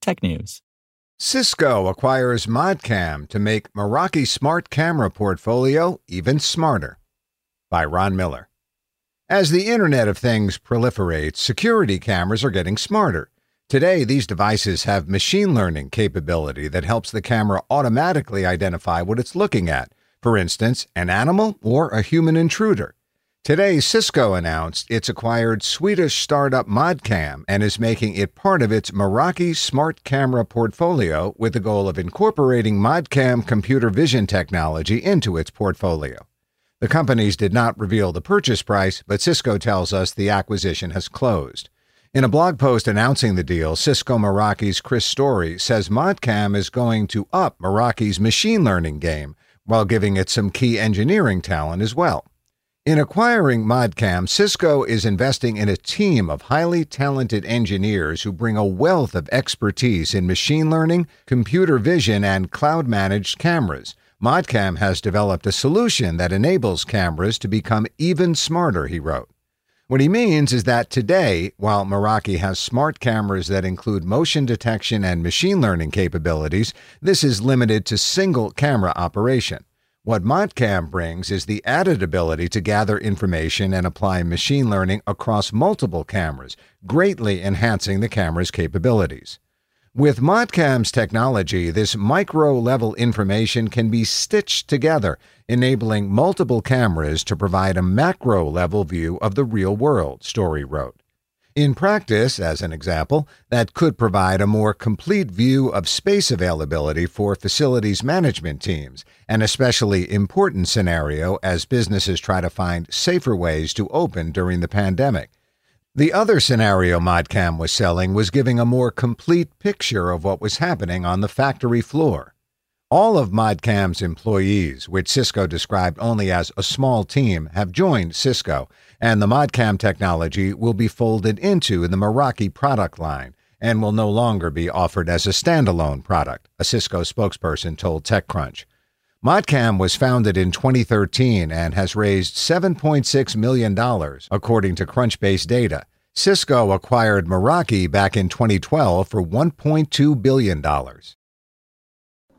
technews. Cisco acquires Modcam to make Meraki smart camera portfolio even smarter. By Ron Miller. As the Internet of Things proliferates, security cameras are getting smarter. Today, these devices have machine learning capability that helps the camera automatically identify what it's looking at, for instance, an animal or a human intruder. Today, Cisco announced it's acquired Swedish startup Modcam and is making it part of its Meraki smart camera portfolio with the goal of incorporating Modcam computer vision technology into its portfolio. The companies did not reveal the purchase price, but Cisco tells us the acquisition has closed. In a blog post announcing the deal, Cisco Meraki's Chris Stori says Modcam is going to up Meraki's machine learning game while giving it some key engineering talent as well. In acquiring Modcam, Cisco is investing in a team of highly talented engineers who bring a wealth of expertise in machine learning, computer vision, and cloud managed cameras. Modcam has developed a solution that enables cameras to become even smarter, he wrote. What he means is that today, while Meraki has smart cameras that include motion detection and machine learning capabilities, this is limited to single camera operation. What Modcam brings is the added ability to gather information and apply machine learning across multiple cameras, greatly enhancing the camera's capabilities. With Modcam's technology, this micro level information can be stitched together, enabling multiple cameras to provide a macro level view of the real world, Stori wrote. In practice, as an example, that could provide a more complete view of space availability for facilities management teams, an especially important scenario as businesses try to find safer ways to open during the pandemic. The other scenario Modcam was selling was giving a more complete picture of what was happening on the factory floor. All of Modcam's employees, which Cisco described only as a small team, have joined Cisco, and the Modcam technology will be folded into the Meraki product line and will no longer be offered as a standalone product, a Cisco spokesperson told TechCrunch. Modcam was founded in 2013 and has raised $7.6 million, according to Crunchbase data. Cisco acquired Meraki back in 2012 for $1.2 billion.